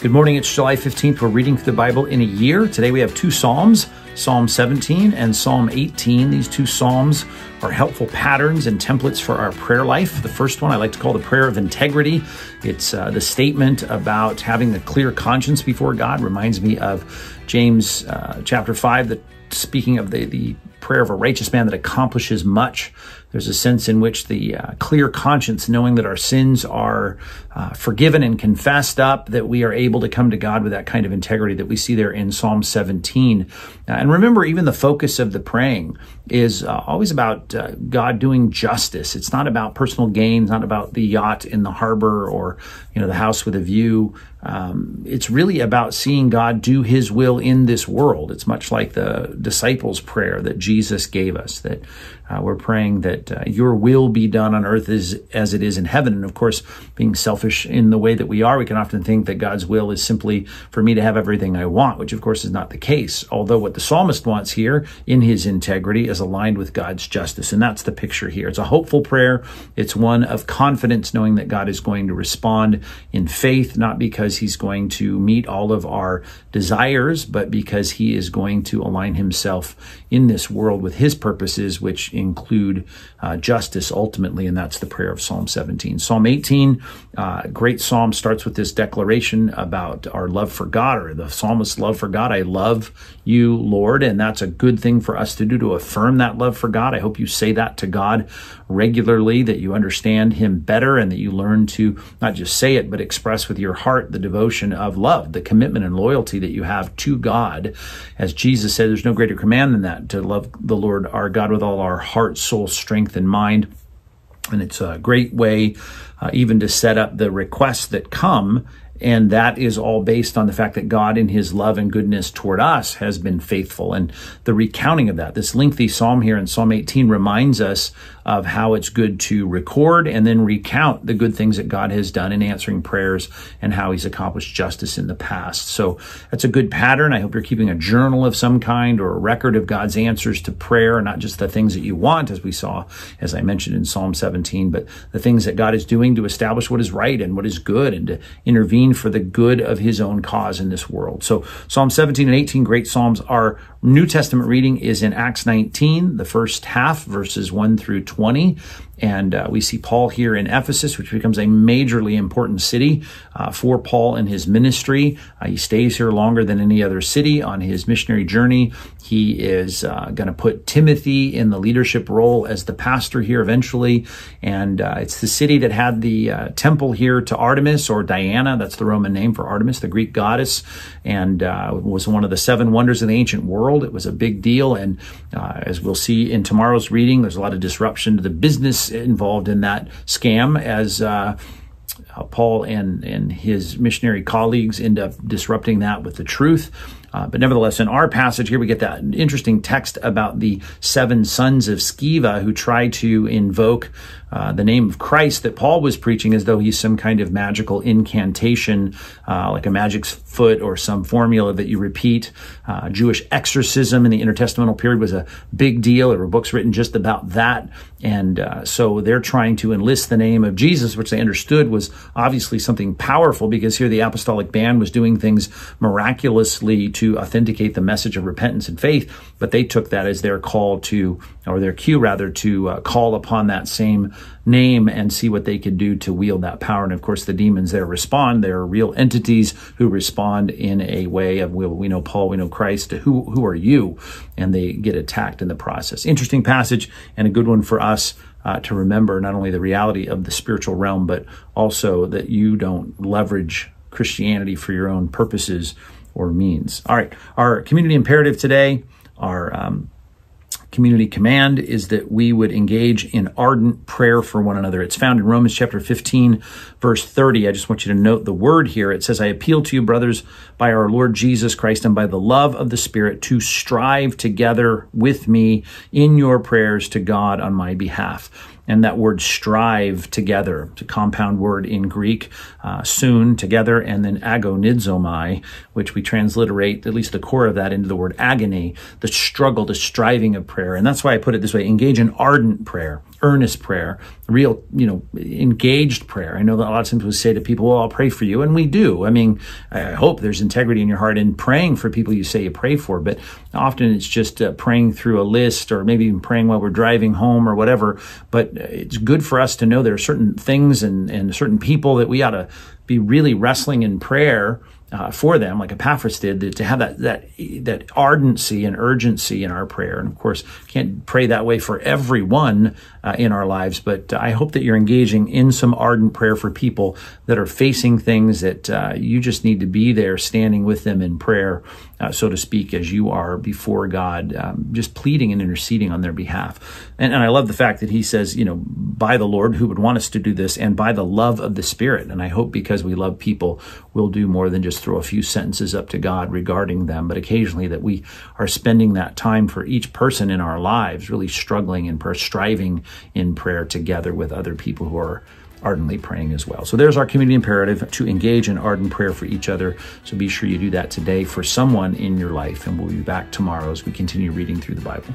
Good morning. It's July 15th. We're reading through the Bible in a year. Today we have two Psalms, Psalm 17 and Psalm 18. These two Psalms are helpful patterns and templates for our prayer life. The first one I like to call the prayer of integrity. It's uh, the statement about having a clear conscience before God. Reminds me of James uh, chapter 5 that speaking of the, the prayer of a righteous man that accomplishes much. There's a sense in which the uh, clear conscience, knowing that our sins are uh, forgiven and confessed up, that we are able to come to God with that kind of integrity that we see there in Psalm 17. Uh, and remember, even the focus of the praying is uh, always about uh, God doing justice. It's not about personal gain, it's not about the yacht in the harbor or you know the house with a view. Um, it's really about seeing God do His will in this world. It's much like the disciples' prayer that Jesus gave us. That uh, we're praying that uh, Your will be done on earth as as it is in heaven. And of course, being selfish in the way that we are, we can often think that God's will is simply for me to have everything I want, which of course is not the case. Although what the psalmist wants here in his integrity is aligned with God's justice, and that's the picture here. It's a hopeful prayer. It's one of confidence, knowing that God is going to respond in faith, not because he's going to meet all of our desires, but because he is going to align himself in this world with his purposes, which include uh, justice ultimately. And that's the prayer of Psalm 17. Psalm 18, uh, great psalm, starts with this declaration about our love for God or the psalmist's love for God. I love you, Lord. And that's a good thing for us to do to affirm that love for God. I hope you say that to God regularly, that you understand him better and that you learn to not just say it, but express with your heart the devotion of love, the commitment and loyalty that you have to God. As Jesus said, there's no greater command than that to love the Lord our God with all our heart, soul, strength, and mind. And it's a great way uh, even to set up the requests that come and that is all based on the fact that God, in his love and goodness toward us, has been faithful. And the recounting of that, this lengthy psalm here in Psalm 18 reminds us of how it's good to record and then recount the good things that God has done in answering prayers and how he's accomplished justice in the past. So that's a good pattern. I hope you're keeping a journal of some kind or a record of God's answers to prayer, not just the things that you want, as we saw, as I mentioned in Psalm 17, but the things that God is doing to establish what is right and what is good and to intervene for the good of his own cause in this world. So Psalm 17 and 18, great Psalms. Our New Testament reading is in Acts 19, the first half, verses 1 through 20. And uh, we see Paul here in Ephesus, which becomes a majorly important city uh, for Paul and his ministry. Uh, he stays here longer than any other city on his missionary journey. He is uh, going to put Timothy in the leadership role as the pastor here eventually. And uh, it's the city that had the uh, temple here to Artemis or Diana. That's the Roman name for Artemis, the Greek goddess, and was one of the seven wonders of the ancient world. It was a big deal. And as we'll see in tomorrow's reading, there's a lot of disruption to the business involved in that scam as uh, Paul and, and his missionary colleagues end up disrupting that with the truth. Uh, but nevertheless, in our passage here, we get that interesting text about the seven sons of Sceva who try to invoke uh, the name of Christ that Paul was preaching as though he's some kind of magical incantation, uh, like a magic foot or some formula that you repeat. Uh, Jewish exorcism in the intertestamental period was a big deal. There were books written just about that. And uh, so they're trying to enlist the name of Jesus, which they understood was obviously something powerful because here the apostolic band was doing things miraculously to authenticate the message of repentance and faith. But they took that as their call to, or their cue rather, to uh, call upon that same name and see what they could do to wield that power. And of course, the demons there respond. They're real entities who respond in a way of, we know Paul, we know Christ. Who, who are you? And they get attacked in the process. Interesting passage and a good one for us. Uh, to remember not only the reality of the spiritual realm, but also that you don't leverage Christianity for your own purposes or means. All right, our community imperative today, our um, community command is that we would engage in ardent prayer for one another. It's found in Romans chapter 15, verse 30. I just want you to note the word here. It says, I appeal to you, brothers, by our Lord Jesus Christ and by the love of the Spirit, to strive together with me in your prayers to God on my behalf and that word strive together. It's a compound word in Greek, uh, soon together, and then agonizomai, which we transliterate at least the core of that into the word agony, the struggle, the striving of prayer. And that's why I put it this way engage in ardent prayer. earnest prayer, real, you know, engaged prayer. I know that a lot of times we say to people, well, I'll pray for you. And we do. I mean, I hope there's integrity in your heart in praying for people you say you pray for, but often it's just uh, praying through a list or maybe even praying while we're driving home or whatever. But it's good for us to know there are certain things and, and certain people that we ought to be really wrestling in prayer uh, for them, like Epaphras did, to have that that that ardency and urgency in our prayer. And of course, can't pray that way for everyone uh, in our lives, but I hope that you're engaging in some ardent prayer for people that are facing things that uh, you just need to be there, standing with them in prayer, uh, so to speak, as you are before God, um, just pleading and interceding on their behalf. And, and I love the fact that he says, you know, by the Lord who would want us to do this, and by the love of the Spirit. And I hope because we love people, we'll do more than just throw a few sentences up to God regarding them, but occasionally that we are spending that time for each person in our lives, really struggling and striving in prayer together with other people who are ardently praying as well. So there's our community imperative to engage in ardent prayer for each other. So be sure you do that today for someone in your life. And we'll be back tomorrow as we continue reading through the Bible.